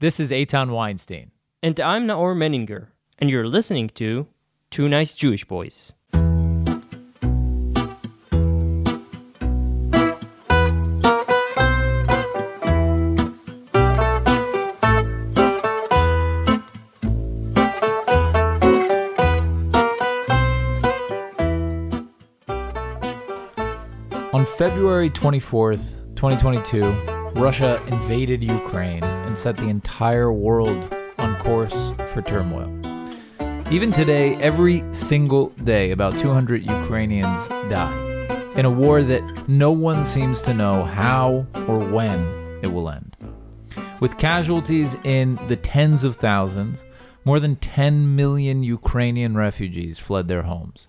This is Eitan Weinstein. And I'm Naor Meningher, and you're listening to Two Nice Jewish Boys. On February 24th, 2022, Russia invaded Ukraine and set the entire world on course for turmoil. Even today, every single day, about 200 Ukrainians die in a war that no one seems to know how or when it will end. With casualties in the tens of thousands, more than 10 million Ukrainian refugees fled their homes.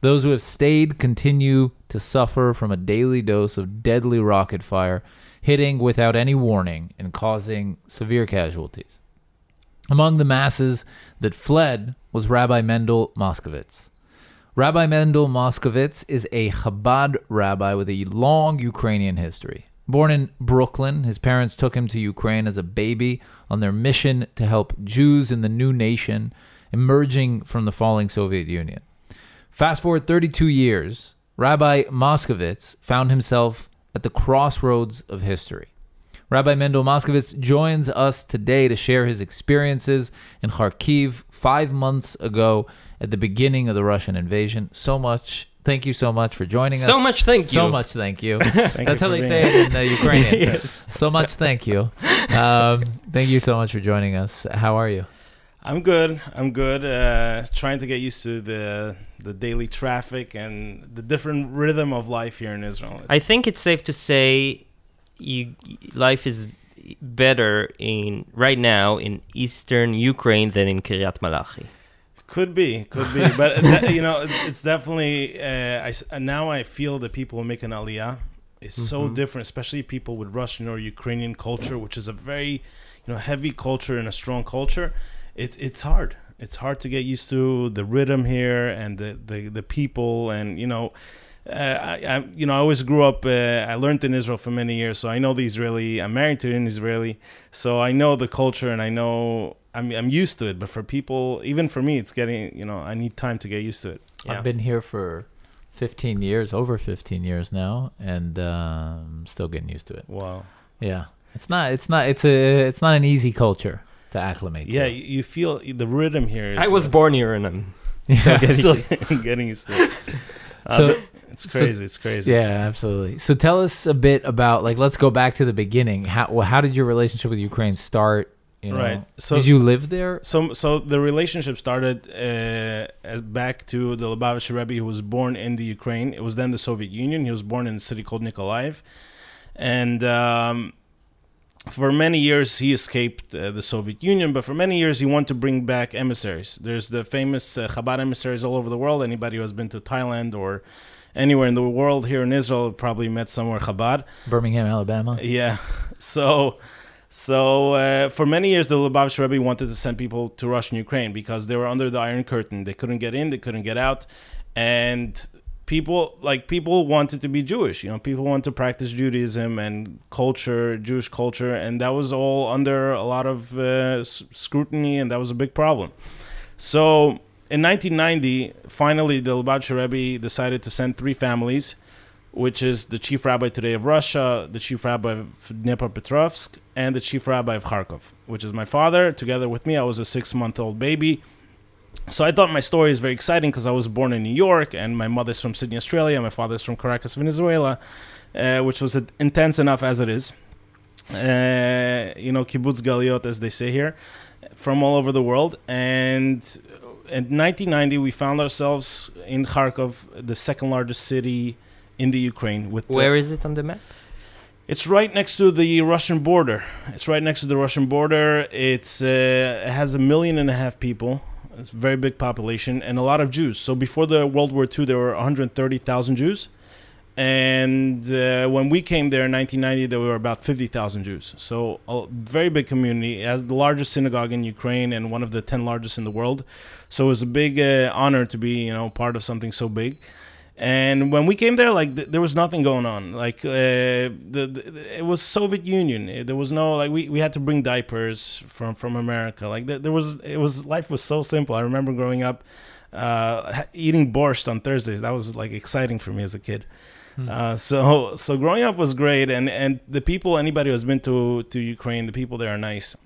Those who have stayed continue to suffer from a daily dose of deadly rocket fire, hitting without any warning and causing severe casualties. Among the masses that fled was Rabbi Mendel Moskowitz. Rabbi Mendel Moskowitz is a Chabad rabbi with a long Ukrainian history. Born in Brooklyn, his parents took him to Ukraine as a baby on their mission to help Jews in the new nation emerging from the falling Soviet Union. Fast forward 32 years, Rabbi Moskowitz found himself at the crossroads of history. Rabbi Mendel Moskovitz joins us today to share his experiences in Kharkiv five months ago at the beginning of the Russian invasion. So much. Thank you so much for joining us. So much thank you. So much thank you. Thank That's you how they say it in uh, Ukrainian. Yes. So much thank you. Um, thank you so much for joining us. How are you? I'm good. I'm good. Uh, trying to get used to the the daily traffic and the different rhythm of life here in Israel. I think it's safe to say you, life is better in right now in eastern Ukraine than in Kiryat Malachi. could be, could be, but that, you know, it's definitely. Uh, I now I feel that people making aliyah is so Mhm. different, especially people with Russian or Ukrainian culture, which is a very, you know, heavy culture and a strong culture. It's it's hard. It's hard to get used to the rhythm here and the the, the people and you know. Uh, I, I, you know, I always grew up. Uh, I learned in Israel for many years, so I know the Israeli. I'm married to an Israeli, so I know the culture, and I know I'm I'm used to it. But for people, even for me, it's getting. You know, I need time to get used to it. Yeah. I've been here for 15 years, over 15 years now, and um, still getting used to it. Wow. Yeah, it's not. It's not. It's a. It's not an easy culture to acclimate. Yeah, to. you, you feel the rhythm here. Is, I was born here and I'm Yeah. I'm still getting used to it. Uh, So- but it's so- crazy. it's crazy. Yeah, absolutely. So tell us a bit about like. Let's go back to the beginning. How well, how did your relationship with Ukraine start? You know, Right. So- did you live there? So, so the relationship started uh, as back to the Lubavitch Rebbe, who was born in the Ukraine. It was then the Soviet Union. He was born in a city called Nikolaev, and um, for many years he escaped uh, the Soviet Union. But for many years he wanted to bring back emissaries. There's the famous uh, Chabad emissaries all over the world. Anybody who has been to Thailand or anywhere in the world here in Israel probably met somewhere Chabad. Birmingham, Alabama. Yeah. So, so uh, for many years, the Lubavitch Rebbe wanted to send people to Russian Ukraine because they were under the Iron Curtain. They couldn't get in, they couldn't get out, and people like people wanted to be Jewish. You know, people wanted to practice Judaism and culture, Jewish culture, and that was all under a lot of uh, scrutiny, and that was a big problem. So. In 1990, finally, the Lubavitch Rebbe decided to send three families which is the chief rabbi today of Russia, the chief rabbi of Dnipropetrovsk, and the chief rabbi of Kharkov, which is my father. Together with me, I was a six month old baby. So I thought my story is very exciting because I was born in New York, and my mother's from Sydney, Australia. My father's from Caracas, Venezuela, uh, which was intense enough as it is. Uh, you know, kibbutz galiot, as they say here, from all over the world. And in 1990, we found ourselves in Kharkov, the second largest city in the Ukraine. With the- Where is it on the map? it's right next to the Russian border. It's right next to the Russian border. It's uh, it has a million and a half people. It's a very big population and a lot of Jews. So before the World War II, there were 130,000 Jews, and uh, when we came there in 1990, there were about 50,000 Jews. So a very big community. It has the largest synagogue in Ukraine and one of the 10 largest in the world. So it was a big uh, honor to be, you know, part of something so big And when we came there, like th- there was nothing going on. Like uh, the, the it was Soviet Union. Eh, There was no like we, we had to bring diapers from from America. Like there, there was it was life was so simple. I remember growing up, uh, eating borscht on Thursdays. That was like exciting for me as a kid. Uh, so so growing up was great, and and the people anybody who's been to to Ukraine, the people there are nice.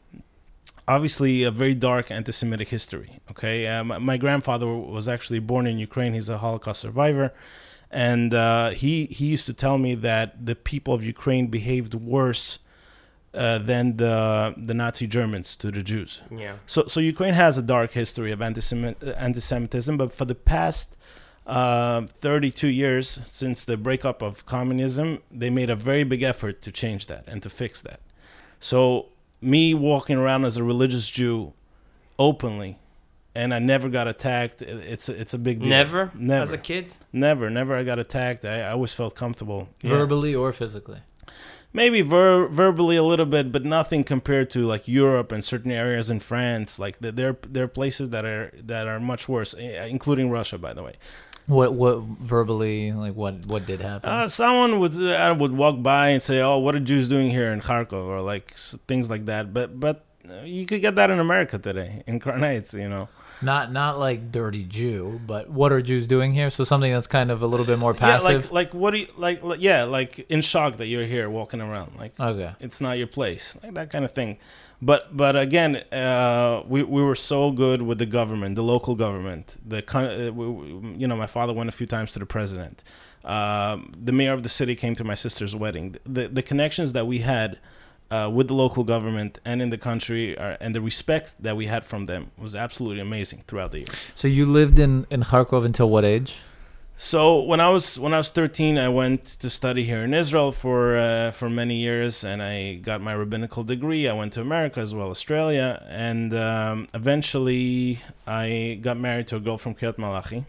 Obviously, a very dark anti-Semitic history. Okay, uh, my, my grandfather was actually born in Ukraine. He's a Holocaust survivor, and uh, he he used to tell me that the people of Ukraine behaved worse uh, than the the Nazi Germans to the Jews. Yeah. So, so Ukraine has a dark history of uh, anti-Semitism, but for the past uh, 32 years since the breakup of communism, they made a very big effort to change that and to fix that. So, me walking around as a religious Jew openly, and I never got attacked. It's a, it's a big deal. Never? never, As a kid? never, never. I got attacked. I, I always felt comfortable. Yeah verbally or physically. maybe ver- verbally a little bit, but nothing compared to like Europe and certain areas in France. Like there, there are places that are that are much worse, eh, including Russia, by the way. What what verbally like what what did happen? Uh, someone would uh, would walk by and say, "Oh, what are Jews doing here in Kharkov?" or like s- things like that. But but uh, you could get that in America today, in Crown Heights, you know. not not like dirty Jew, but what are Jews doing here? So something that's kind of a little bit more Yeah, passive. like like what do you like, like? Yeah, like in shock that you're here walking around, like okay. it's not your place like that kind of thing but but again uh, we, we were so good with the government the local government the uh, you know my father went a few times to the president. Um, the mayor of the city came to my sister's wedding. The, the connections that we had uh, with the local government and in the country are, and the respect that we had from them was absolutely amazing throughout the years. So you lived in in Kharkov until what age? So when I was when I was 13, I went to study here in Israel for uh, for many years, and I got my rabbinical degree. I went to America as well, Australia, and um, eventually I got married to a girl from Kiryat Malachi.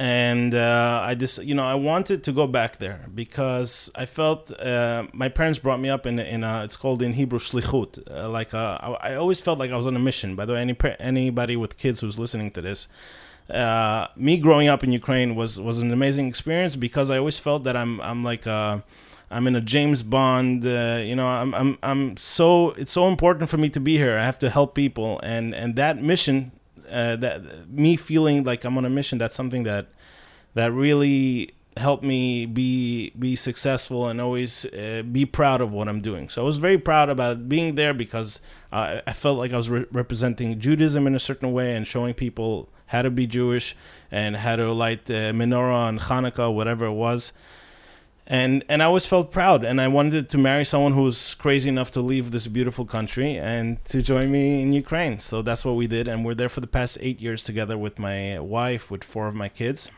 And uh, I just, you know, I wanted to go back there because I felt uh, my parents brought me up in in a, it's called in Hebrew shlichut, uh, like I I always felt like I was on a mission. By the way, any anybody with kids who's listening to this, uh, me growing up in Ukraine was was an amazing experience because I always felt that I'm I'm like uh, I'm in a James Bond. Uh, you know, I'm I'm I'm so it's so important for me to be here. I have to help people, and and that mission, uh, that me feeling like I'm on a mission. That's something that that really helped me be be successful and always uh, be proud of what I'm doing. So I was very proud about being there because uh, I felt like I was re- representing Judaism in a certain way and showing people how to be Jewish and how to light uh, menorah and Hanukkah, whatever it was. And and I always felt proud, and I wanted to marry someone who was crazy enough to leave this beautiful country and to join me in Ukraine. So that's what we did, and we're there for the past eight years together with my wife, with four of my kids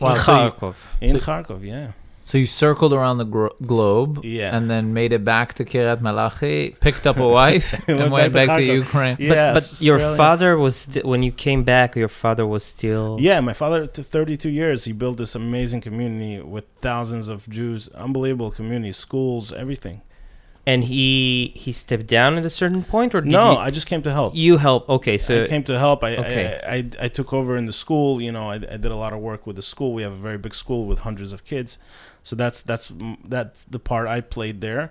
Wow, in so you- Kharkov. in So- Kharkov. Yeah. So you circled around the gro- globe, Yeah. and then made it back to Kiryat Malachi, picked up a wife, and Went went back back to to Ukraine. Yeah, but your father was sti- when you came back. Your father was still. Yeah, my father, to 32 years, he built this amazing community with thousands of Jews, unbelievable community, schools, everything. And he he stepped down at a certain point, or did no, you, I just came to help. you help? Okay, so I came to help. I, Okay. I, I I took over in the school. You know, I, I did a lot of work with the school. We have a very big school with hundreds of kids, so that's that's that's the part I played there.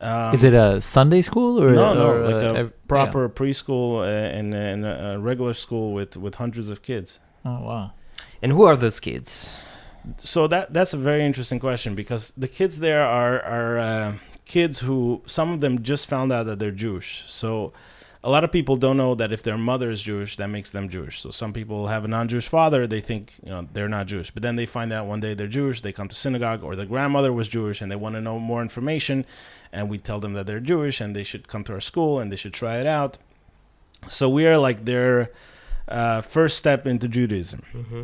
Um, Is it a Sunday school or no, no, or, like uh, a ev- proper preschool uh, and, and a a regular school with with hundreds of kids. Oh wow. and who are those kids? so that that's a very interesting question because the kids there are are uh, kids who some of them just found out that they're Jewish. So a lot of people don't know that if their mother is Jewish, that makes them Jewish. So some people have a non-Jewish father, they think you know they're not Jewish, but then they find out one day they're Jewish. They come to synagogue, or their grandmother was Jewish, and they want to know more information, and we tell them that they're Jewish and they should come to our school and they should try it out. So we are like their uh, first step into Judaism. Mm-hmm.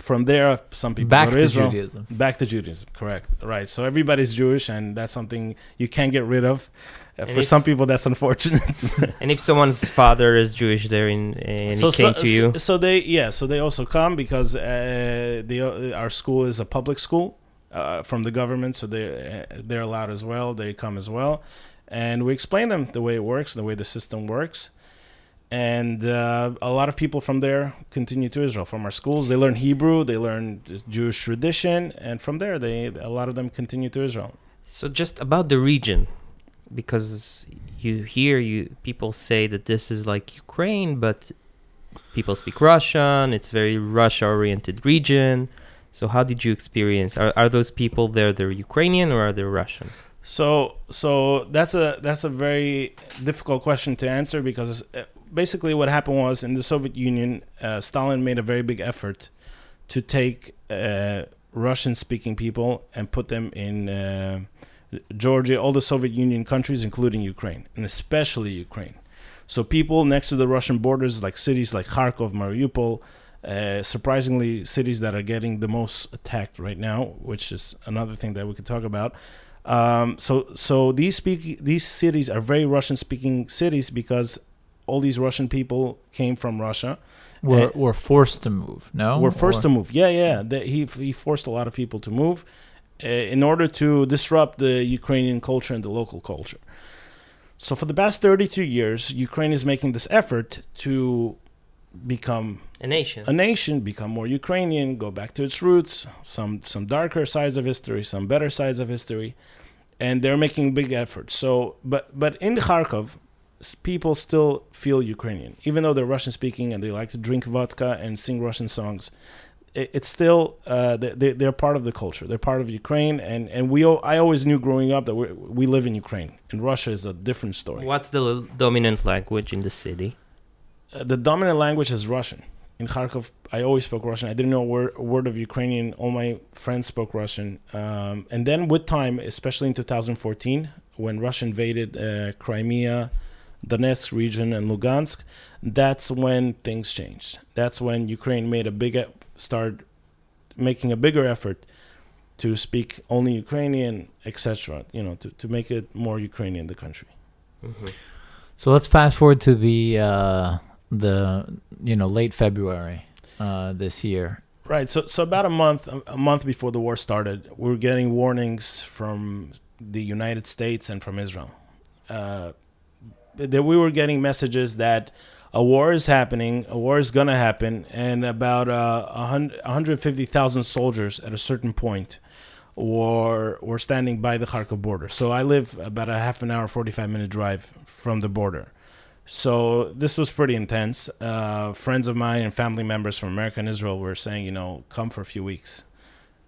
From there, some people Back go to to Israel. Judaism. Back to Judaism, correct. Right. So everybody's Jewish, and that's something you can't get rid of. Uh, And for if- some people, that's unfortunate. And if someone's father is Jewish there in and so, he came so, to you, so they yeah, so they also come because uh, they, uh, our school is a public school uh, from the government, so they uh, they're allowed as well. They come as well, and we explain them the way it works, the way the system works. And uh, a lot of people from there continue to Israel from our schools. They learn Hebrew, they learn Jewish tradition, and from there, they a lot of them continue to Israel. So just about the region, because you hear you people say that this is like Ukraine, but people speak Russian. It's very Russia-oriented region. So how did you experience? Are are those people there? They're Ukrainian or are they Russian? So, so that's a that's a very difficult question to answer because uh, basically what happened was in the Soviet Union, uh, Stalin made a very big effort to take uh, Russian-speaking people and put them in uh, Georgia, all the Soviet Union countries, including Ukraine, and especially Ukraine. So people next to the Russian borders, like cities like Kharkov, Mariupol, uh, surprisingly, cities that are getting the most attacked right now, which is another thing that we could talk about. Um, so, so these speak these cities are very Russian-speaking cities because all these Russian people came from Russia. Were, Uh, were forced to move, no? Were forced Or- to move. Yeah, yeah. The, he he forced a lot of people to move uh, in order to disrupt the Ukrainian culture and the local culture. So for the past 32 years, Ukraine is making this effort to become A nation. a nation, become more Ukrainian, go back to its roots, some some darker sides of history, some better sides of history, and they're making big efforts. So, but but in Kharkov, s- people still feel Ukrainian, even though they're Russian speaking and they like to drink vodka and sing Russian songs. It, it's still uh, they, they- they're part of the culture. They're part of Ukraine, and and we al- I always knew growing up that we we live in Ukraine, and Russia is a different story. What's the dominant language in the city? Uh, the dominant language is Russian. In Kharkov, I always spoke Russian. I didn't know a word, a word of Ukrainian. All my friends spoke Russian. Um, and then with time, especially in 2014, when Russia invaded uh, Crimea, Donetsk region, and Lugansk, that's when things changed. That's when Ukraine made a big, e- started making a bigger effort to speak only Ukrainian, etc. You know, to, to make it more Ukrainian, the country. So let's fast forward to the uh, the you know late February uh, this year. Right. So, so about a month, a month before the war started, we were getting warnings from the United States and from Israel. Uh, that we were getting messages that a war is happening, a war is gonna happen, and about uh, a hundred, 150,000 soldiers at a certain point were were standing by the Kharkov border. So I live about a half an hour, 45 minute drive from the border. So this was pretty intense. Uh, friends of mine and family members from America and Israel were saying, you know, come for a few weeks.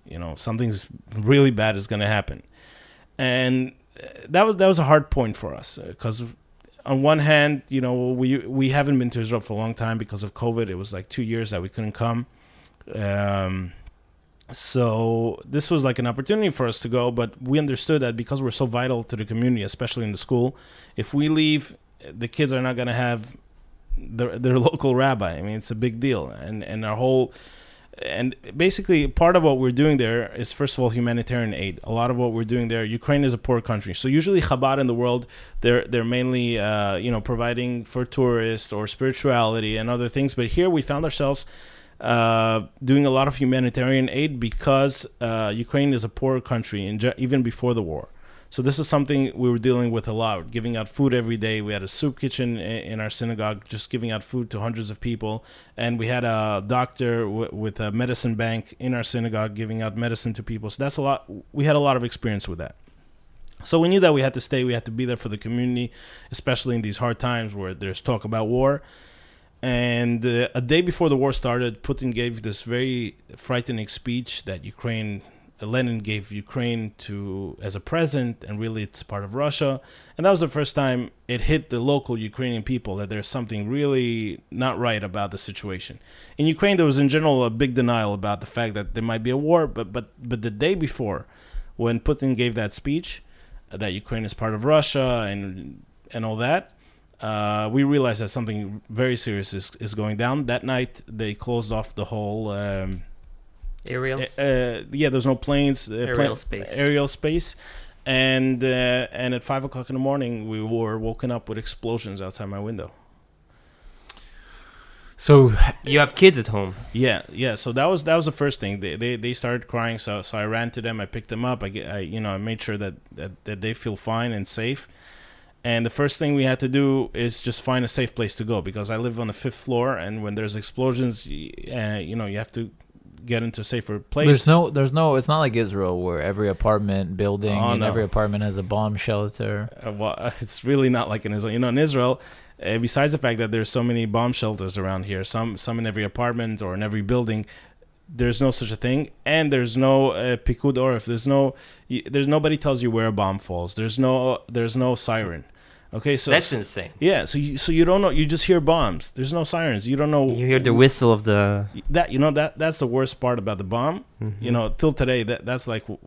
You know, something's really bad is going to happen, and uh, that was that was a hard point for us because on one hand, you know, we we haven't been to Israel for a long time because of COVID. It was like two years that we couldn't come. Um, so this was like an opportunity for us to go, but we understood that because we're so vital to the community, especially in the school, if we leave, the kids are not going to have their their local rabbi. I mean, it's a big deal, and and our whole and basically part of what we're doing there is first of all humanitarian aid. A lot of what we're doing there, Ukraine is a poor country, so usually Chabad in the world, they're they're mainly uh, you know providing for tourists or spirituality and other things. But here we found ourselves uh, doing a lot of humanitarian aid because uh, Ukraine is a poor country, in even before the war. So this is something we were dealing with a lot, giving out food every day. We had a soup kitchen in our synagogue, just giving out food to hundreds of people, and we had a doctor with a medicine bank in our synagogue, giving out medicine to people. So that's a lot. We had a lot of experience with that. So we knew that we had to stay. We had to be there for the community, especially in these hard times where there's talk about war. And uh, a day before the war started, Putin gave this very frightening speech that Ukraine, Lenin gave Ukraine to as a present, and really it's part of Russia. And that was the first time it hit the local Ukrainian people that there's something really not right about the situation. In Ukraine, there was in general a big denial about the fact that there might be a war, but but but the day before, when Putin gave that speech, uh, that Ukraine is part of Russia and and all that, uh, we realized that something very serious is, is going down. That night, they closed off the whole. Um, Aerials? uh, yeah, there's no planes. Uh, Aerial space. Aerial space. And uh, and at five o'clock in the morning, we were woken up with explosions outside my window. So you have kids at home. Yeah, yeah. So that was that was the first thing. They they, they started crying. So so I ran to them. I picked them up. I, get, I you know I made sure that, that that they feel fine and safe. And the first thing we had to do is just find a safe place to go because I live on the fifth floor, and when there's explosions, uh, you know, you have to get into a safer place. There's no, there's no. It's not like Israel where every apartment building Oh, and no. every apartment has a bomb shelter. Uh, well, it's really not like in Israel. You know, in Israel, uh, besides the fact that there's so many bomb shelters around here, some some in every apartment or in every building, there's no such a thing, and there's no uh, pikud orif. There's no, there's nobody tells you where a bomb falls. There's no, there's no siren. Okay, so That's insane. yeah, so you so you don't know. You just hear bombs. There's no sirens. You don't know. You hear the whistle of the. that you know that that's the worst part about the bomb. You know, till today, that that's like w-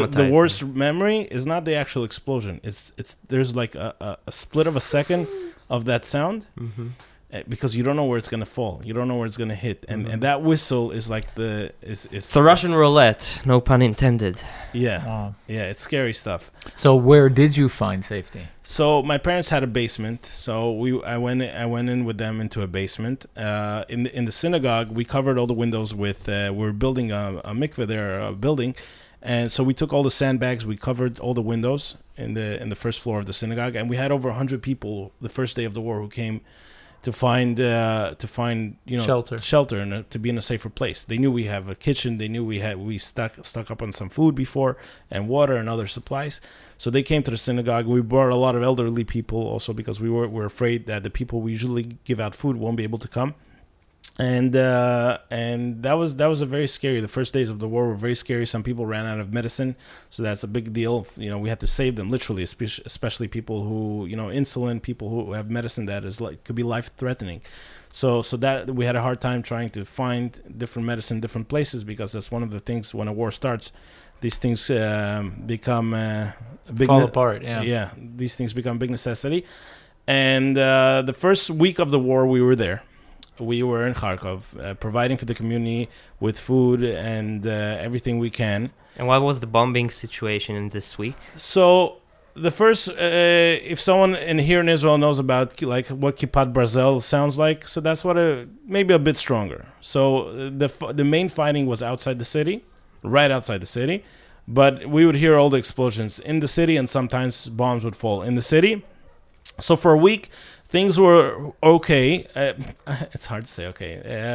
the, the worst memory is not the actual explosion. It's it's there's like a, a, a split of a second of that sound hmm eh, because you don't know where it's gonna fall. You don't know where it's gonna hit, and Mhm. and that whistle is like the is is It's a Russian roulette, no pun intended. Yeah, Oh. yeah, it's scary stuff. So where did you find safety? So my parents had a basement, so we I went I went in with them into a basement. Uh, in the, in the synagogue, we covered all the windows with uh, we were building a, a mikveh there, a building, and so we took all the sandbags, we covered all the windows in the in the first floor of the synagogue, and we had over hundred people the first day of the war who came to find uh, to find you know Shelter. shelter and uh, to be in a safer place. They knew we have a kitchen. They knew we had we stuck stuck up on some food before and water and other supplies. So they came to the synagogue. We brought a lot of elderly people also because we were, were afraid that the people we usually give out food won't be able to come. And uh, and that was that was a very scary. The first days of the war were very scary. Some people ran out of medicine, so that's a big deal. You know, we had to save them literally, especially, especially people who you know insulin, people who have medicine that is like could be life threatening. So so that we had a hard time trying to find different medicine, different places because that's one of the things when a war starts, these things um, become uh, a big Fall ne- apart. Yeah. yeah, these things become big necessity. And uh, the first week of the war, we were there. We were in Kharkov, uh, providing for the community with food and uh, everything we can. And what was the bombing situation in this week? So the first, uh, if someone in here in Israel knows about like what Kipat Barzel sounds like, so that's what a maybe a bit stronger. So uh, the the main fighting was outside the city, right outside the city, but we would hear all the explosions in the city, and sometimes bombs would fall in the city. So for a week, things were okay. Uh, it's hard to say okay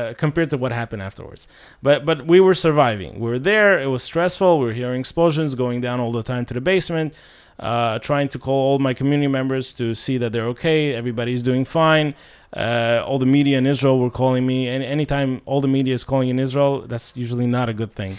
uh, compared to what happened afterwards. But but we were surviving. We were there. It was stressful. We were hearing explosions going down all the time to the basement. Uh, trying to call all my community members to see that they're okay. Everybody's doing fine. Uh, all the media in Israel were calling me, and anytime all the media is calling in Israel, that's usually not a good thing.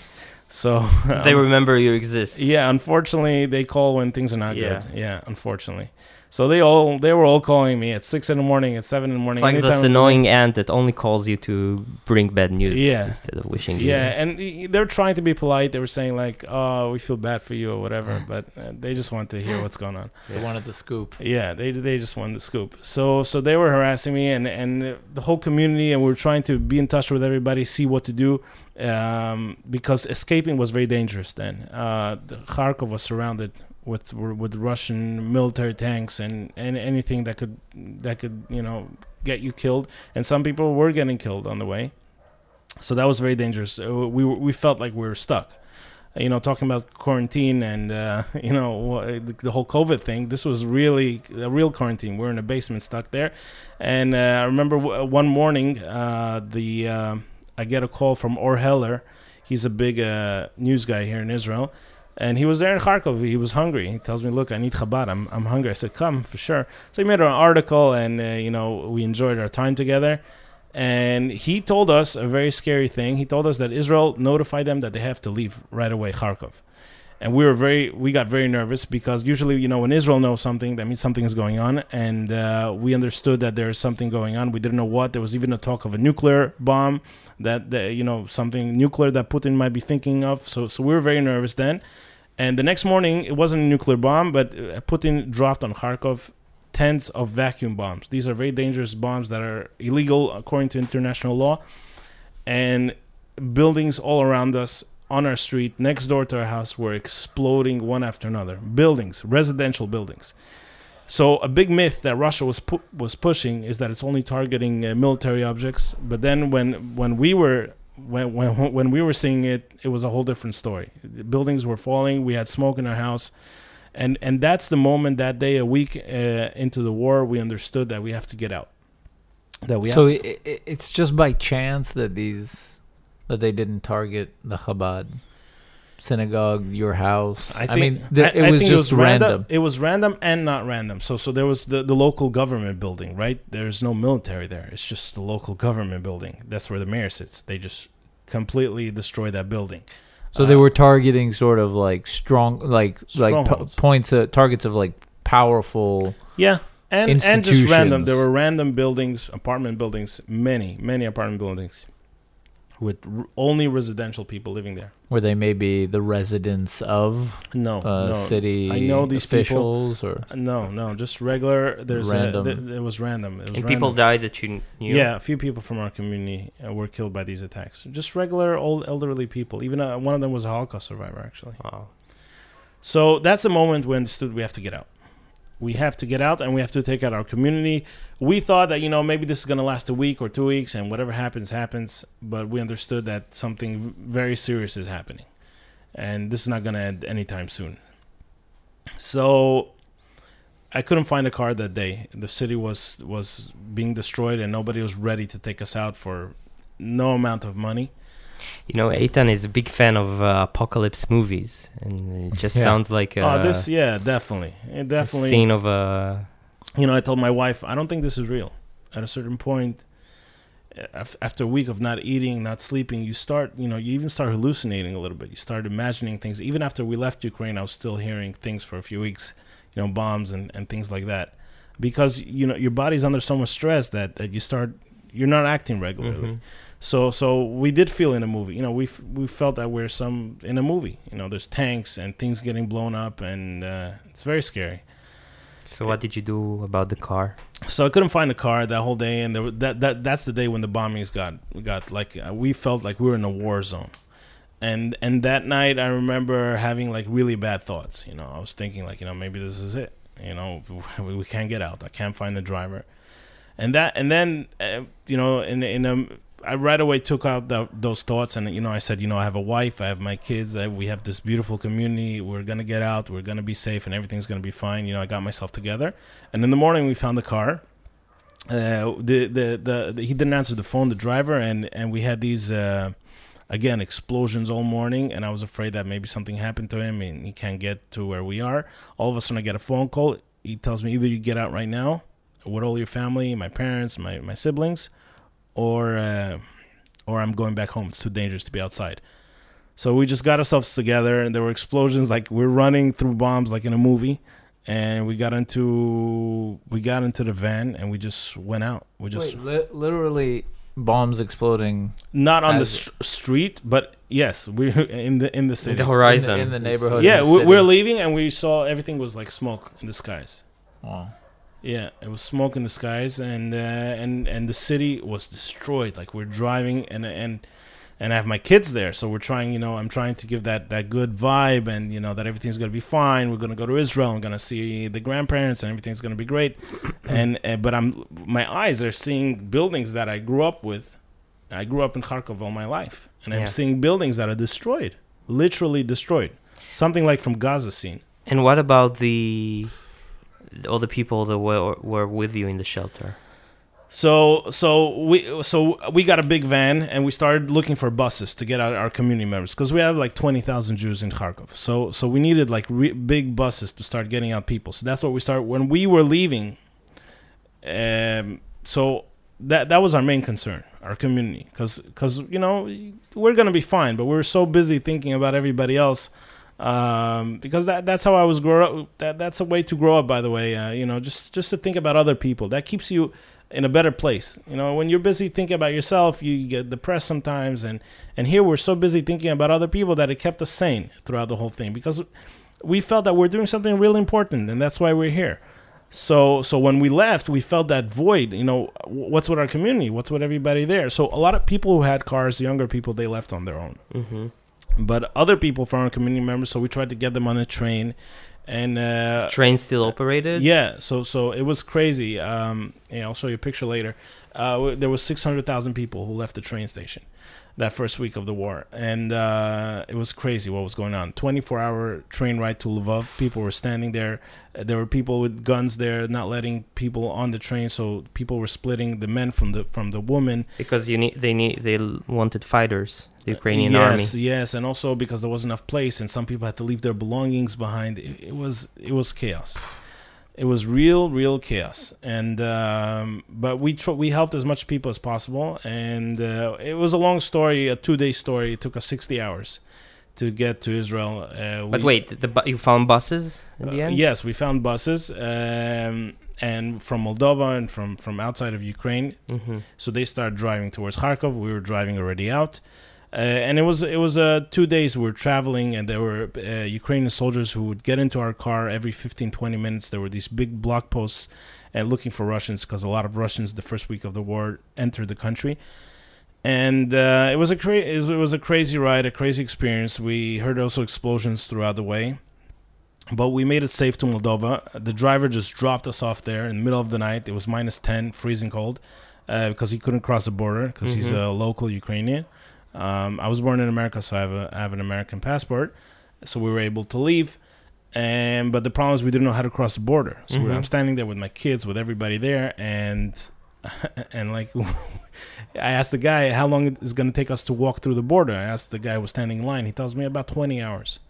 So they remember you exist. yeah, unfortunately, they call when things are not Yeah. good. Yeah, unfortunately. So they all they were all calling me at six in the morning, at seven in the morning. It's like anytime- this annoying aunt that only calls you to bring bad news Yeah. instead of wishing you. Yeah, and they're trying to be polite. They were saying like, "Oh, we feel bad for you" or whatever, but uh, they just want to hear what's going on. They wanted the scoop. Yeah, they they just wanted the scoop. So so they were harassing me and and uh, the whole community, and we were trying to be in touch with everybody, see what to do, um, because escaping was very dangerous then. Uh, the Kharkov was surrounded with with Russian military tanks and, and anything that could that could you know get you killed, and some people were getting killed on the way. So that was very dangerous. Uh, We we felt like we were stuck you know, talking about quarantine and uh, you know the, whole COVID thing. This was really a real quarantine. We're in a basement, stuck there. And uh, I remember w- one morning, uh, the uh, I get a call from Or Heller. He's a big uh, news guy here in Israel. And he was there in Kharkov. He was hungry. He tells me, "Look, I need Chabad. I'm, I'm hungry." I said, "Come for sure." So he made an article, and uh, you know we enjoyed our time together. And he told us a very scary thing. He told us that Israel notified them that they have to leave right away Kharkov. And we were very, we got very nervous because usually, you know, when Israel knows something, that means something is going on. And uh, we understood that there is something going on. We didn't know what. There was even a talk of a nuclear bomb that, that you know, something nuclear that Putin might be thinking of. So, so we were very nervous then. And the next morning, it wasn't a nuclear bomb, but uh, Putin dropped on Kharkov tens of vacuum bombs. These are very dangerous bombs that are illegal according to international law. And buildings all around us on our street, next door to our house, were exploding one after another. Buildings, residential buildings. So a big myth that Russia was pu- was pushing is that it's only targeting uh, military objects. But then when when we were when, when when we were seeing it, it was a whole different story. The buildings were falling. We had smoke in our house, and and that's the moment that day, a week uh, into the war, we understood that we have to get out. That we so have. i i it's just by chance that these that they didn't target the Chabad synagogue, your house. I, mean, th- I- it I was think just random. It was random and not random. So so there was the, the local government building, right? There's no military there. It's just the local government building. That's where the mayor sits. They just completely destroyed that building. So they Uh, were targeting sort of like strong, like like Strongholds. points, uh, targets of like powerful. Yeah. And and just random. There were random buildings, apartment buildings, many, many apartment buildings with r- only residential people living there. Where they may be the residents of No, uh, no. city I know these people. officials, or No, no, just regular. There's Random. A, th- it was random. It was And people died that you kn- knew. Yeah, a few people from our community uh, were killed by these attacks. Just regular old elderly people. Even uh, one of them was a Holocaust survivor, actually. Wow. So that's the moment when stood we have to get out. We have to get out and we have to take out our community. We thought that you know maybe this is going to last a week or two weeks and whatever happens happens, but we understood that something very serious is happening, and this is not going to end anytime soon. So I couldn't find a car that day. The city was was being destroyed and nobody was ready to take us out for no amount of money. You know, Eitan is a big fan of uh, apocalypse movies, and it just Yeah. sounds like a, oh, this yeah, definitely, It a definitely. scene of a. you know, I told my wife, I don't think this is real. At a certain point, after a week of not eating, not sleeping, you start, you know, you even start hallucinating a little bit. You start imagining things. Even after we left Ukraine, I was still hearing things for a few weeks, you know, bombs and, and things like that. Because, you know, your body's under so much stress that, that you start, you're not acting regularly. Mhm. So, so we did feel in a movie. You know, we f- we felt that we're some in a movie. You know, there's tanks and things getting blown up, and uh, it's very scary. So what did you do about the car? So I couldn't find a car that whole day, and there, that that that's the day when the bombings got got like uh, we felt like we were in a war zone, and and that night I remember having like really bad thoughts. You know, I was thinking like you know maybe this is it. You know, we, we can't get out. I can't find the driver, and that and then uh, you know in in a I right away took out the, those thoughts and you know I said you know I have a wife I have my kids I, we have this beautiful community we're gonna get out we're gonna be safe and everything's gonna be fine. You know I got myself together. And in the morning we found the car. Uh, the, the, the the he didn't answer the phone the driver and and we had these uh, again explosions all morning and I was afraid that maybe something happened to him and he can't get to where we are. All of a sudden I get a phone call. He tells me either you get out right now with all your family my parents my, my siblings or uh, or I'm going back home. It's too dangerous to be outside. So we just got ourselves together, and there were explosions. Like we're running through bombs, like in a movie. And we got into we got into the van, and we just went out. We just Wait, li- literally bombs exploding not on the as- s- street, but yes, we're in the in the city. In the in horizon. the, in the neighborhood. yeah, the we, city. we're leaving, and we saw everything was like smoke in the skies. Wow. Yeah, it was smoke in the skies, and uh, and and the city was destroyed. Like we're driving, and and and I have my kids there, so we're trying. You know, I'm trying to give that that good vibe, and you know that everything's gonna be fine. We're gonna go to Israel. I'm gonna see the grandparents, and everything's gonna be great. and uh, but I'm my eyes are seeing buildings that I grew up with. I grew up in Kharkov all my life, and I'm seeing buildings that are destroyed, literally destroyed. Something like from Gaza scene. And what about the all the people that were were with you in the shelter? So so we so we got a big van and we started looking for buses to get out our community members because we have like twenty thousand Jews in Kharkov. So so we needed like re- big buses to start getting out people. So that's what we started when we were leaving. Um, so that that was our main concern, our community, because you know we're gonna be fine, but we're so busy thinking about everybody else. Um, because that that's how I was grow up. That that's a way to grow up, by the way. Uh, you know, just just to think about other people. That keeps you in a better place. You know, when you're busy thinking about yourself, you get depressed sometimes. And and here we're so busy thinking about other people that it kept us sane throughout the whole thing because we felt that we're doing something really important, and that's why we're here. So so when we left, we felt that void. You know, what's with our community? What's with everybody there? So a lot of people who had cars, younger people, they left on their own Mm-hmm. But other people from our community members so we tried to get them on a train and uh Train still operated. yeah so so it was crazy um Yeah, I'll show you a picture later. Uh, there was 600,000 people who left the train station that first week of the war, and uh, it was crazy what was going on. 24-hour train ride to Lvov. People were standing there. Uh, There were people with guns there, not letting people on the train. So people were splitting the men from the from the women. Because you need, they need, they wanted fighters, the Ukrainian yes, army. yes, yes, and also because there wasn't enough place, and some people had to leave their belongings behind. It, it was it was chaos. It was real, real chaos, and um, but we tr- we helped as much people as possible, and uh, it was a long story, a two day story. It took us sixty hours to get to Israel. Uh, But wait, the bu- you found buses in the uh, end? yes, we found buses, um, and from Moldova and from from outside of Ukraine, hmm so they started driving towards Kharkov. We were driving already out, uh, and it was it was uh, two days we were traveling, and there were uh, Ukrainian soldiers who would get into our car every 15, 20 minutes. There were these big block posts, and looking for Russians because a lot of Russians the first week of the war entered the country. And uh, it was a cra- it was- a crazy ride, a crazy experience. We heard also explosions throughout the way, but we made it safe to Moldova. The driver just dropped us off there in the middle of the night. It was minus ten, freezing cold uh, because he couldn't cross the border because he's Mhm. a local Ukrainian. Um, I was born in America, so I have, a, I have an American passport, so we were able to leave. And but the problem is we didn't know how to cross the border. So Mhm. I'm standing there with my kids, with everybody there, and and like I asked the guy how long it is going to take us to walk through the border. I asked the guy who was standing in line. He tells me about 20 hours,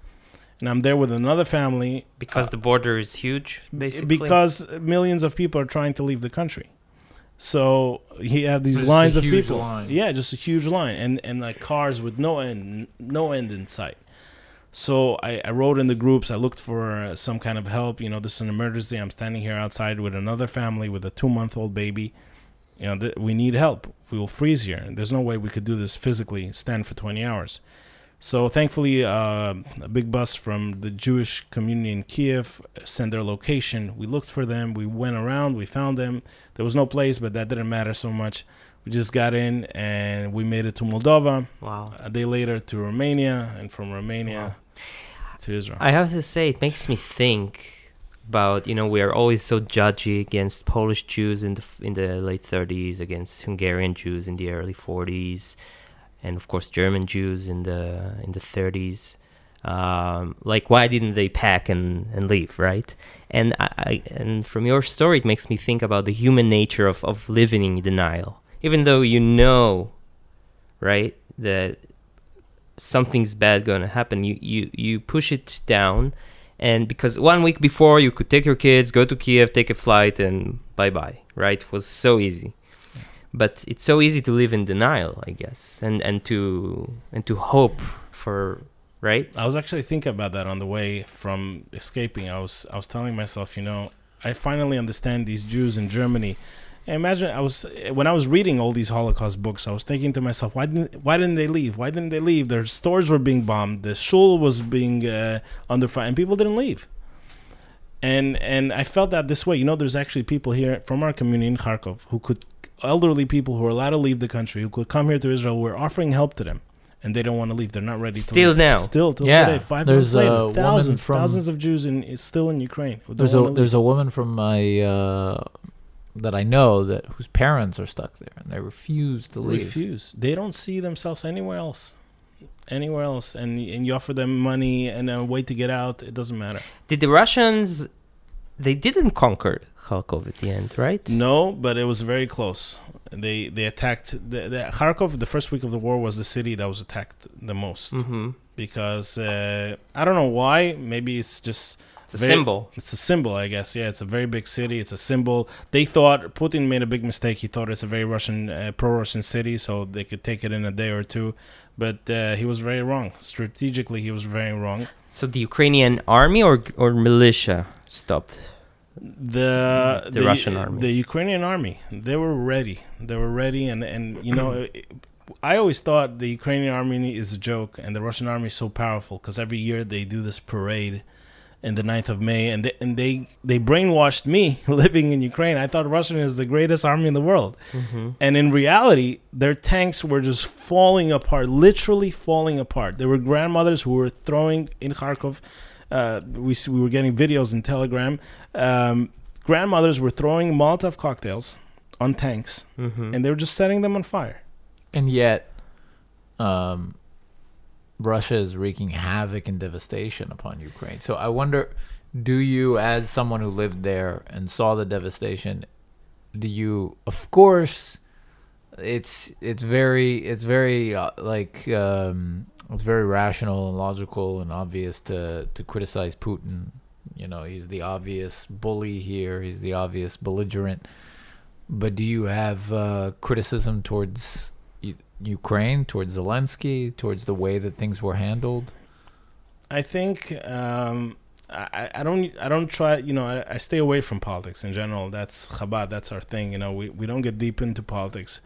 and I'm there with another family Because the border is huge, basically. because millions of people are trying to leave the country. So he had these lines of people. line. Yeah, just a huge line, and and like cars with no end, no end in sight. So I, I wrote in the groups. I looked for uh, some kind of help. You know, this is an emergency. I'm standing here outside with another family with a two month old baby. You know, th- we need help. We will freeze here. There's no way we could do this physically, stand for 20 hours. So thankfully, uh, a big bus from the Jewish community in Kiev sent their location. We looked for them. We went around. We found them. There was no place, but that didn't matter so much. We just got in and we made it to Moldova. wow. A day later to Romania, and from Romania to Israel. I have to say, it makes me think about you know we are always so judgy against Polish Jews in the in the late 30s, against Hungarian Jews in the early 40s, and of course German Jews in the in the 30s. Um, like why didn't they pack and, and leave, right? And I, I and from your story, it makes me think about the human nature of of living in denial, even though you know, right, that something's bad going to happen you, you you push it down and because one week before you could take your kids go to kiev take a flight and bye bye right it was so easy but it's so easy to live in denial i guess and and to and to hope for right I was actually thinking about that on the way from escaping. I was I was telling myself, you know, I finally understand these Jews in Germany. Imagine I was when I was reading all these Holocaust books, I was thinking to myself, why didn't why didn't they leave? Why didn't they leave? Their stores were being bombed, the shul was being uh, under fire, and people didn't leave. And and I felt that this way. You know, there's actually people here from our community in Kharkov who could elderly people who are allowed to leave the country who could come here to Israel. We're offering help to them, and they don't want to leave. They're not ready to Still leave. now. Still till Yeah, today. Five there's months later, thousands, from- thousands of Jews in is still in Ukraine. There's a there's a woman from my uh, that I know that whose parents are stuck there and they refuse to leave. refuse. They don't see themselves anywhere else, anywhere else, and and you offer them money and a way to get out. It doesn't matter. did the russians they didn't conquer kharkov at the end right No, but it was very close. They they attacked the, the Kharkov. The first week of the war was the city that was attacked the most mm-hmm. because uh, I don't know why. Maybe it's just it's a Very- symbol It's a symbol, I guess. Yeah, it's a very big city. It's a symbol. They thought Putin made a big mistake. He thought it's a very Russian, uh, pro-Russian city, so they could take it in a day or two. But uh, he was very wrong. Strategically, he was very wrong. so the ukrainian army or or militia stopped The The Russian army. the Ukrainian army, they were ready. They were ready, and and you know, I always thought the Ukrainian army is a joke, and the Russian army is so powerful because every year they do this parade. In the 9th of May, and they, and they they brainwashed me living in Ukraine. I thought Russian is the greatest army in the world, mm-hmm. and in reality, their tanks were just falling apart, literally falling apart. There were grandmothers who were throwing in Kharkov. Uh, we we were getting videos in Telegram. Um, grandmothers were throwing Molotov cocktails on tanks, Mhm. and they were just setting them on fire. And yet, um, Russia is wreaking havoc and devastation upon Ukraine. So I wonder, do you, as someone who lived there and saw the devastation, do you? Of course, it's it's very it's very uh, like um, it's very rational and logical and obvious to to criticize Putin. You know, he's the obvious bully here. He's the obvious belligerent. But do you have uh, criticism towards Ukraine, towards Zelensky, towards the way that things were handled? I think um, I, I don't I don't try you know I, I stay away from politics in general. That's Chabad. That's our thing. You know we, we don't get deep into politics,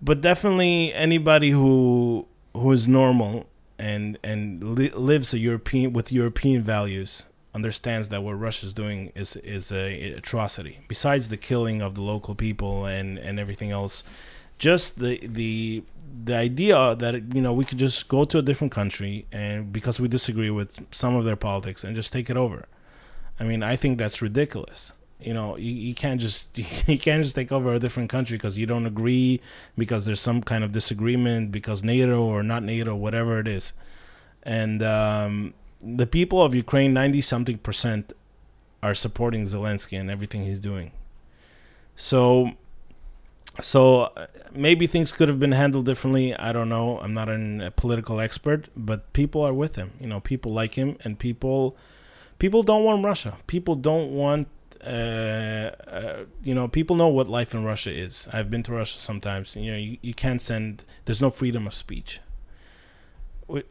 but definitely anybody who who is normal and and li- lives a European with European values understands that what Russia's doing is is a atrocity. Besides the killing of the local people and and everything else, just the the the idea that you know we could just go to a different country and because we disagree with some of their politics and just take it over. I mean, I think that's ridiculous. You know, you, you can't just you can't just take over a different country because you don't agree because there's some kind of disagreement because NATO or not NATO, whatever it is. And um, the people of Ukraine, ninety something percent, are supporting Zelensky and everything he's doing. So so uh, maybe things could have been handled differently. I don't know. I'm not an, a political expert, but people are with him. You know, people like him, and people people don't want Russia. People don't want. Uh, uh, you know, people know what life in Russia is. I've been to Russia sometimes. You know, you, you can't send. There's no freedom of speech.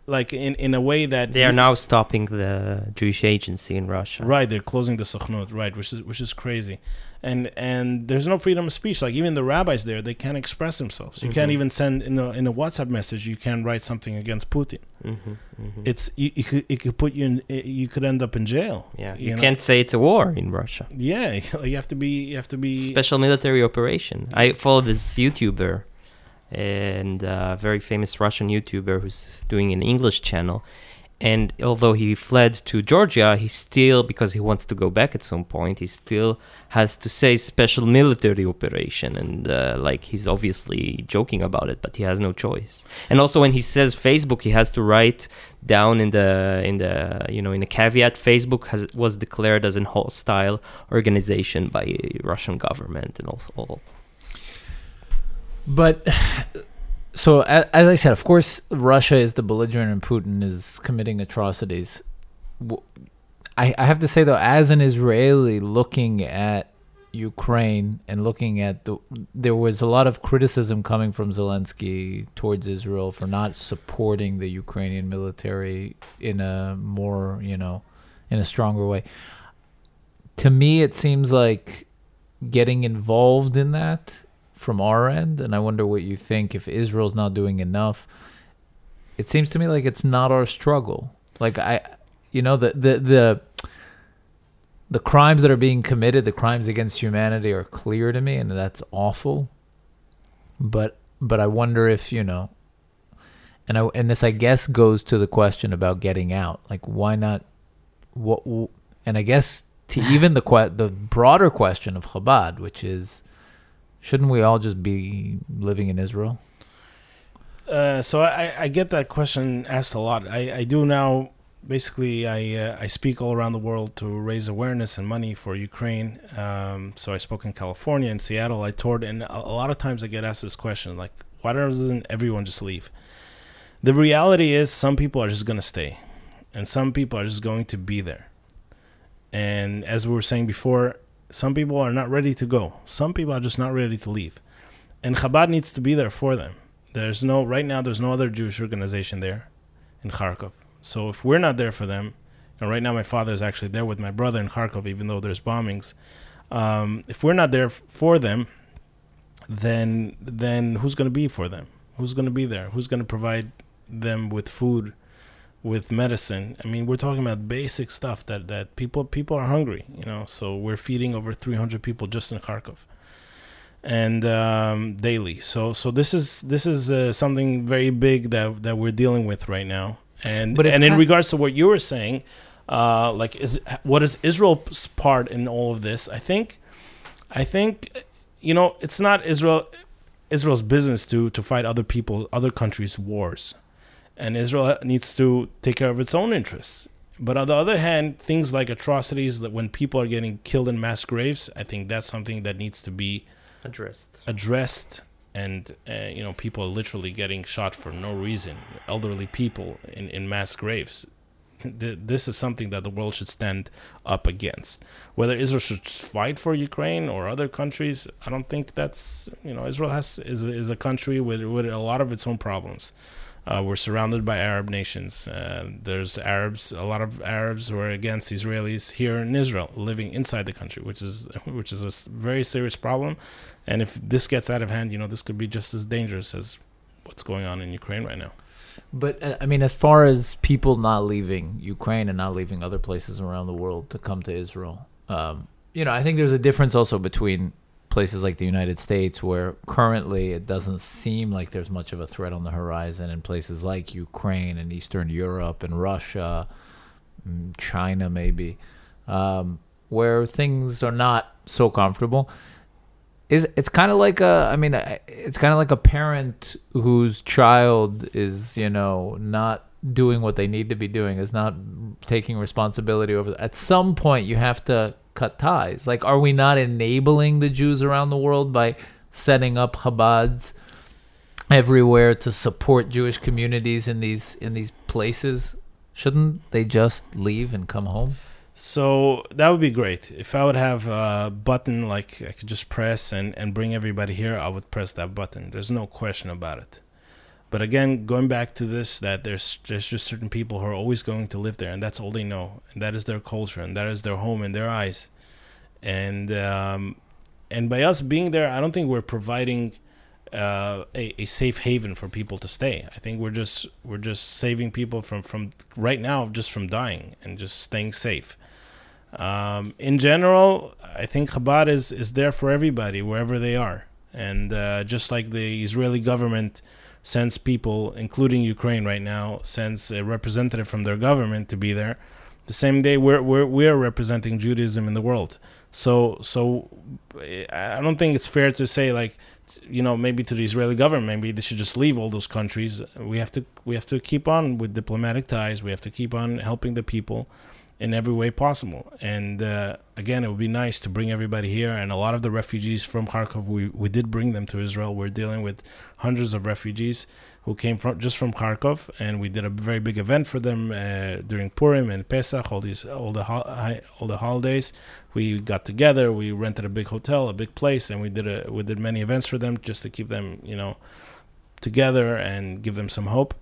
Like in in a way that They are now stopping the Jewish agency in Russia. Right, they're closing the Sochnut, right, which is which is crazy, and and there's no freedom of speech. Like even the rabbis there, they can't express themselves. You can't Mhm. even send in a in a WhatsApp message. You can't write something against Putin. hmm hmm It's you, it, could, it could put you in. You could end up in jail. yeah, you you, know? can't say it's a war in Russia. Yeah, you have to be. You have to be. Special military operation. I follow this YouTuber and uh, very famous Russian YouTuber who's doing an English channel. And although he fled to Georgia, he still, because he wants to go back at some point, he still has to say special military operation. And uh, like he's obviously joking about it, but he has no choice. And also when he says Facebook, he has to write down in the in the you know in a caveat Facebook has was declared as an hostile organization by Russian government and all, all But so, as I said, of course, Russia is the belligerent and Putin is committing atrocities. i have to say though, as an Israeli looking at Ukraine and looking at the, there was a lot of criticism coming from Zelensky towards Israel for not supporting the Ukrainian military in a more, you know, in a stronger way. To me, it seems like getting involved in that from our end, and I wonder what you think if Israel's not doing enough. It seems to me like it's not our struggle. Like I, you know, the the the the crimes that are being committed, the crimes against humanity, are clear to me, and that's awful. But but I wonder if you know, and I and this I guess goes to the question about getting out. Like why not? What and I guess to even the the broader question of Chabad, which is, shouldn't we all just be living in Israel? Uh, so I, I get that question asked a lot. I, I do now. Basically, I uh, I speak all around the world to raise awareness and money for Ukraine. Um, so I spoke in California and Seattle. I toured, and a, a lot of times I get asked this question, like, why doesn't everyone just leave? The reality is, some people are just gonna stay, and some people are just going to be there. And as we were saying before, some people are not ready to go. Some people are just not ready to leave, and Chabad needs to be there for them. There's no right now. There's no other Jewish organization there in Kharkov. So if we're not there for them, and right now my father is actually there with my brother in Kharkov, even though there's bombings. Um, if we're not there f- for them, then then who's going to be for them? Who's going to be there? Who's going to provide them with food, with medicine? I mean, we're talking about basic stuff that that people people are hungry. You know, so we're feeding over 300 people just in Kharkov and um, daily. So so this is this is uh, something very big that that we're dealing with right now. And But and in regards to what you were saying, uh, like is what is Israel's part in all of this? I think, I think, you know, it's not Israel Israel's business to to fight other people, other countries' wars, and Israel needs to take care of its own interests. But on the other hand, things like atrocities that when people are getting killed in mass graves, I think that's something that needs to be Addressed. addressed. And uh, you know, people are literally getting shot for no reason. Elderly people in in mass graves. This is something that the world should stand up against. Whether Israel should fight for Ukraine or other countries, I don't think that's you know Israel has is a, is a country with with a lot of its own problems. Uh, we're surrounded by Arab nations. Uh, there's Arabs, a lot of Arabs who are against Israelis here in Israel, living inside the country, which is which is a very serious problem. And if this gets out of hand, you know, this could be just as dangerous as what's going on in Ukraine right now. But uh, I mean, as far as people not leaving Ukraine and not leaving other places around the world to come to Israel, um, you know, I think there's a difference also between places like the United States, where currently it doesn't seem like there's much of a threat on the horizon, and places like Ukraine and Eastern Europe and Russia, mm, China maybe, um, where things are not so comfortable. Is it's kind of like a i mean it's kind of like a parent whose child is you know not doing what they need to be doing is not taking responsibility over at some point you have to cut ties like are we not enabling the jews around the world by setting up chabads everywhere to support jewish communities in these in these places shouldn't they just leave and come home So that would be great. If I would have a button like I could just press and, and bring everybody here, I would press that button. There's no question about it. But again, going back to this, that there's just certain people who are always going to live there, and that's all they know, and that is their culture, and that is their home in their eyes, and um, and by us being there, I don't think we're providing uh, a, a safe haven for people to stay. I think we're just we're just saving people from from right now just from dying and just staying safe. Um, in general, I think Chabad is is there for everybody wherever they are, and uh, just like the Israeli government sends people, including Ukraine right now, sends a representative from their government to be there. The same day we're we're we're representing Judaism in the world. So so I don't think it's fair to say like you know maybe to the Israeli government maybe they should just leave all those countries. We have to we have to keep on with diplomatic ties. We have to keep on helping the people in every way possible. And uh, again, it would be nice to bring everybody here. And a lot of the refugees from Kharkov, we, we did bring them to Israel. We're dealing with hundreds of refugees who came from just from Kharkov, and we did a very big event for them uh, during Purim and Pesach, all these all the all the holidays. We got together. We rented a big hotel, a big place, and we did a we did many events for them just to keep them, you know, together and give them some hope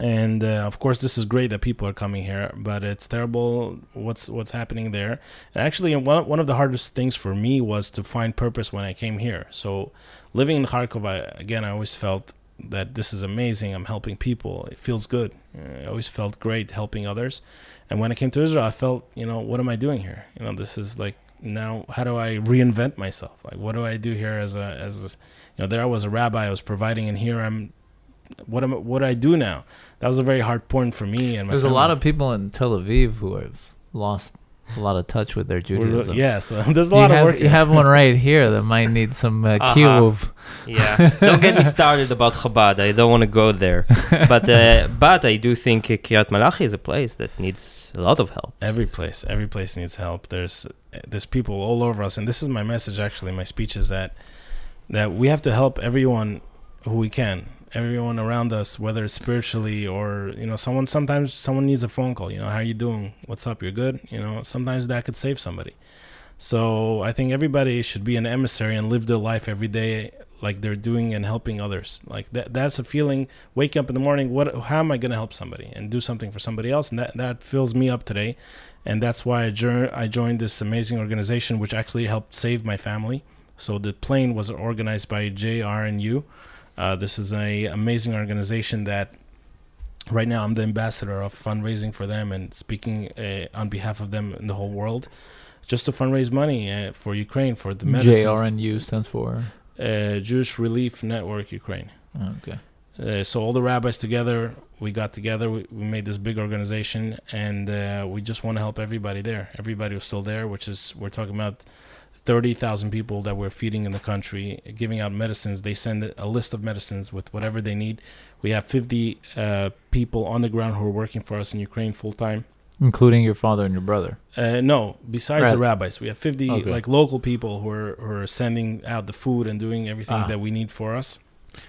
and uh, of course this is great that people are coming here but it's terrible what's what's happening there. And actually one, one of the hardest things for me was to find purpose when i came here. So living in kharkov I, again i always felt that this is amazing. I'm helping people. It feels good. I always felt great helping others. And when i came to israel i felt you know what am i doing here? You know this is like now how do i reinvent myself? Like what do i do here as a as a, you know there i was a rabbi. I was providing and here i'm what am what do I do now? That was a very hard point for me and my There's a lot of people in Tel Aviv who have lost a lot of touch with their We're- Judaism. yeah, so there's a you lot have, of work. You have one right here that might need some uh, Uh-huh. kiruv. Yeah, don't get me started about Chabad. I don't want to go there. But uh, but I do think Kiryat Malachi is a place that needs a lot of help. every place, every place needs help. There's there's people all over us, and this is my message. Actually, my speech is that that we have to help everyone who we can, everyone around us, whether spiritually or you know someone. Sometimes someone needs a phone call. You know, how are you doing? What's up? You're good. You know, sometimes that could save somebody. So I think everybody should be an emissary and live their life every day like they're doing and helping others. Like that that's a feeling wake up in the morning, what how am I going to help somebody and do something for somebody else and that that fills me up today. And that's why I, jour- I joined this amazing organization which actually helped save my family. So the plane was organized by JRNU. Uh, this is an amazing organization that right now I'm the ambassador of fundraising for them and speaking uh, on behalf of them in the whole world just to fundraise money uh, for Ukraine for the medicine. JRNU stands for. Uh, Jewish Relief Network Ukraine. Okay. Uh, so all the rabbis together, we got together, we, we made this big organization, and uh, we just want to help everybody there. Everybody was still there, which is we're talking about thirty thousand people that we're feeding in the country, giving out medicines. They send a list of medicines with whatever they need. We have fifty uh, people on the ground who are working for us in Ukraine full time. including your father and your brother. Uh, no, besides the rabbis, we have 50 Okay. like local people who are, who are sending out the food and doing everything Ah. that we need for us.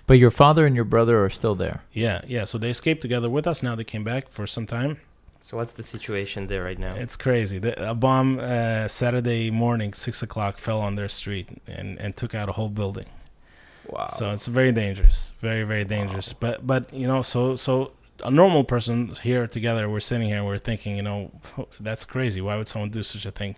But your father and your brother are still there. Yeah, yeah. So they escaped together with us. Now they came back for some time. So what's the situation there right now? It's crazy. The, a bomb uh, Saturday morning, six o'clock, fell on their street and, and took out a whole building. wow. So it's very dangerous, very very dangerous. But but you know, so so a normal person here together, we're sitting here, and we're thinking, you know, that's crazy. Why would someone do such a thing?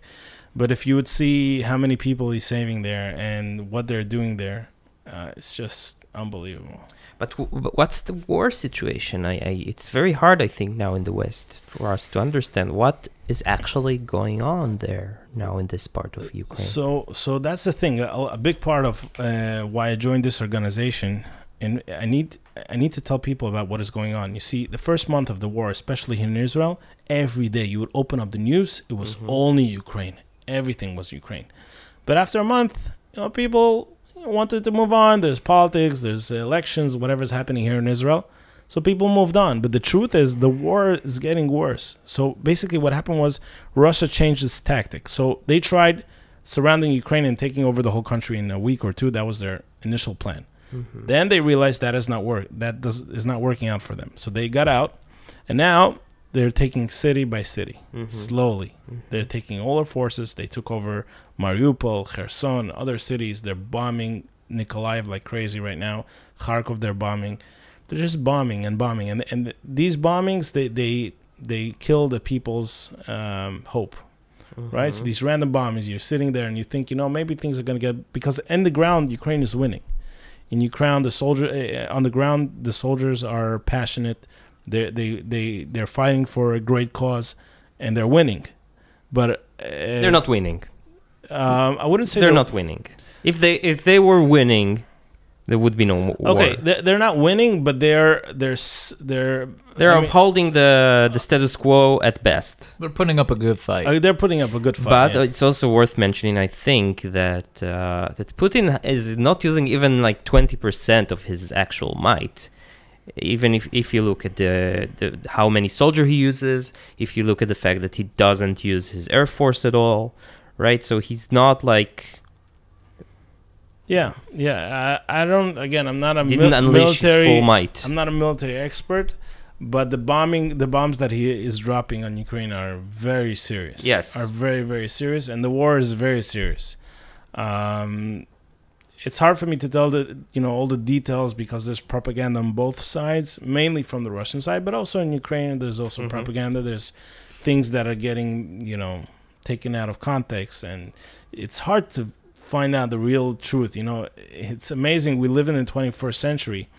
But if you would see how many people he's saving there and what they're doing there, uh, it's just unbelievable. But, w- but what's the war situation? I, I it's very hard, I think, now in the West for us to understand what is actually going on there now in this part of Ukraine. So, so that's the thing. A, a big part of uh, why I joined this organization, and I need I need to tell people about what is going on. You see, the first month of the war, especially here in Israel, every day you would open up the news, it was Mhm. only Ukraine. Everything was Ukraine. But after a month, you know, people wanted to move on. There's politics, there's elections, whatever's happening here in Israel. So people moved on. But the truth is, the war is getting worse. So basically, what happened was Russia changed its tactic. So they tried surrounding Ukraine and taking over the whole country in a week or two. That was their initial plan. Mhm. Then they realized that is not work. That does is not working out for them. So they got out, and now they're taking city by city Mhm. slowly. Mhm. They're taking all their forces. They took over Mariupol, Kherson, other cities. They're bombing Nikolaev like crazy right now. Kharkov, they're bombing. They're just bombing and bombing, and and these bombings they they they kill the people's um, hope right? So these random bombings, you're sitting there and you think, you know, maybe things are going to get because in the ground, Ukraine is winning. In Ukraine, the soldier uh, on the ground, the soldiers are passionate. They they they they're fighting for a great cause, and they're winning. But uh, they're not winning. Um, I wouldn't say They're not winning. If they if they were winning, there would be no mo- war. Okay, they're, they're not winning, but they're they're they're They're I mean, upholding the the status quo at best. They're putting up a good fight. uh, they're putting up a good fight. but yeah. it's also worth mentioning, I think, that uh, that Putin is not using even like twenty percent of his actual might. Even if, if you look at the, the how many soldier he uses, if you look at the fact that he doesn't use his air force at all, right? So he's not like yeah, yeah. I, I don't. Again, I'm not a didn't unleash military. full might. I'm not a military expert, but the bombing, the bombs that he is dropping on Ukraine are very serious. Yes. are very very serious, and the war is very serious. Um, it's hard for me to tell the you know all the details because there's propaganda on both sides, mainly from the Russian side, but also in Ukraine there's also Mhm. propaganda. There's things that are getting you know taken out of context, and it's hard to find out the real truth. You know, it's amazing. We live in the 21st century,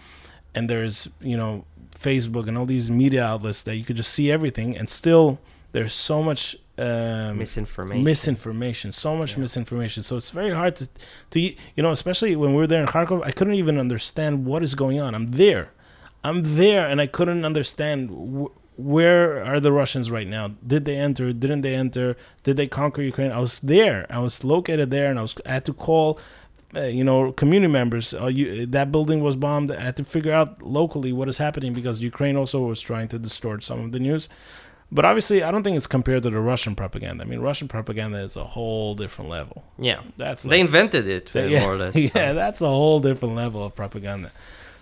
and there's you know Facebook and all these media outlets that you could just see everything, and still there's so much um, Misinformation. misinformation, so much Yeah. misinformation. So it's very hard to, to you know, especially when we were there in Kharkov, I couldn't even understand what is going on. I'm there, I'm there, and I couldn't understand wh- where are the Russians right now. Did they enter? Didn't they enter? Did they conquer Ukraine? I was there. I was located there, and I was I had to call. Uh, you know, community members. Uh, you, that building was bombed. I had to figure out locally what is happening because Ukraine also was trying to distort some of the news. But obviously, I don't think it's compared to the Russian propaganda. I mean, Russian propaganda is a whole different level. yeah, That's they invented it uh, yeah, more or less. yeah, so. that's a whole different level of propaganda.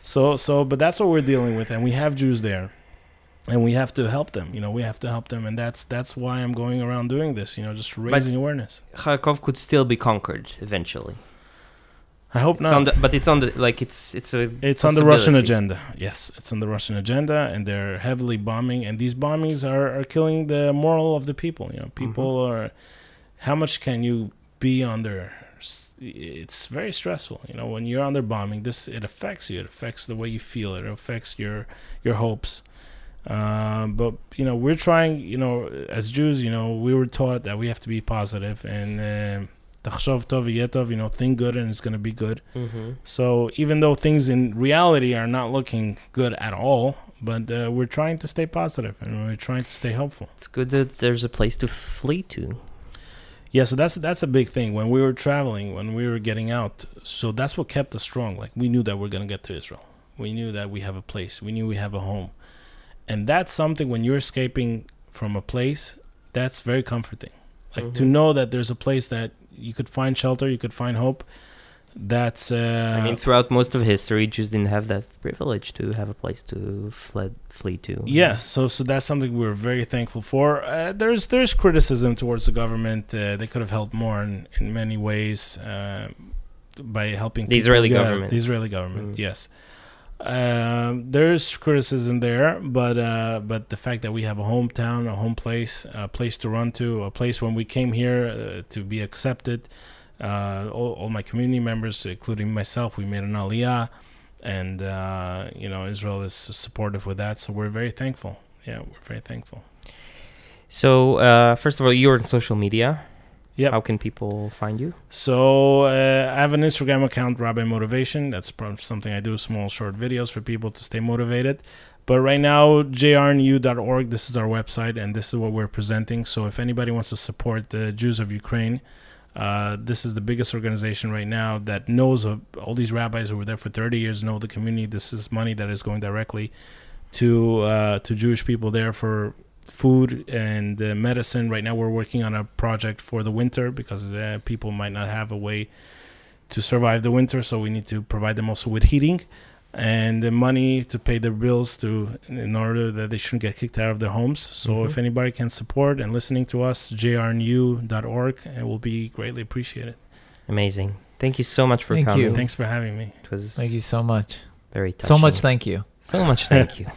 So, so, but that's what we're dealing with, and we have Jews there, and we have to help them. You know, we have to help them, and that's that's why I'm going around doing this. You know, just raising awareness. Kharkov could still be conquered eventually. I hope It's not. the, but it's on the like it's it's a It's on the Russian agenda. Yes, it's on the Russian agenda, and they're heavily bombing. And these bombings are, are killing the moral of the people. You know, people are. How much can you be under? It's very stressful. You know, when you're under bombing, this it affects you. It affects the way you feel. It affects your your hopes. Uh, but you know, we're trying. You know, as Jews, you know, we were taught that we have to be positive and. Uh, "Tachshov tov v'yeh tov," you know, think good and it's going to be good. Mhm. So even though things in reality are not looking good at all, but uh, we're trying to stay positive and we're trying to stay helpful. It's good that there's a place to flee to. Yeah, so that's that's a big thing. When we were traveling, when we were getting out, so that's what kept us strong. Like we knew that we're gonna get to Israel. We knew that we have a place. We knew we have a home, and that's something when you're escaping from a place, that's very comforting. Like to Mhm. know that there's a place that you could find shelter, you could find hope. That's uh, I mean, throughout most of history, Jews didn't have that privilege to have a place to fled, flee to. Yes, so so that's something we're very thankful for. Uh, there's there's criticism towards the government. Uh, they could have helped more in, in many ways uh, by helping The Israeli out- government. The Israeli government, Mm. yes. Um, there's criticism there, but uh, but the fact that we have a hometown, a home place, a place to run to, a place when we came here uh, to be accepted. Uh, all, all my community members, including myself, we made an aliyah, and uh, you know Israel is supportive with that. So we're very thankful. Yeah, we're very thankful. So, uh, first of all, you're on social media. Yep. How can people find you? So uh, I have an Instagram account, Rabbi Motivation. That's something I do, small short videos for people to stay motivated. But right now, jrnu.org, this is our website, and this is what we're presenting. So if anybody wants to support the Jews of Ukraine, uh, this is the biggest organization right now that knows of all these rabbis who were there for 30 years, know the community. This is money that is going directly to uh, to Jewish people there for food and uh, medicine. Right now, we're working on a project for the winter because uh, people might not have a way to survive the winter, so we need to provide them also with heating and the money to pay their bills to in order that they shouldn't get kicked out of their homes. So Mhm. if anybody can support and listening to us, jrnu.org, it will be greatly appreciated. Amazing. Thank you so much for Thank coming. you. Thanks for having me. It was Thank you so much. very touching. So much thank you. so much thank you.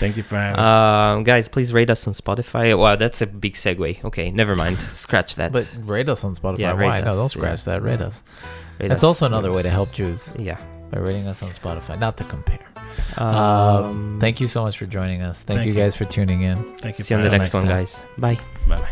Thank you for having me. Um, guys, please rate us on Spotify. Wow, that's a big segue. Okay, never mind. Scratch that. But rate us on Spotify. Yeah, Why? No, us, don't scratch yeah. that. Rate us. Rate That's us. also another way to help Jews Yeah. by rating us on Spotify. Not to compare. Um, Um, thank you so much for joining us. Thank, Thank you you. guys for tuning in. Thank you See you on the next me. one, guys. Bye. Bye bye.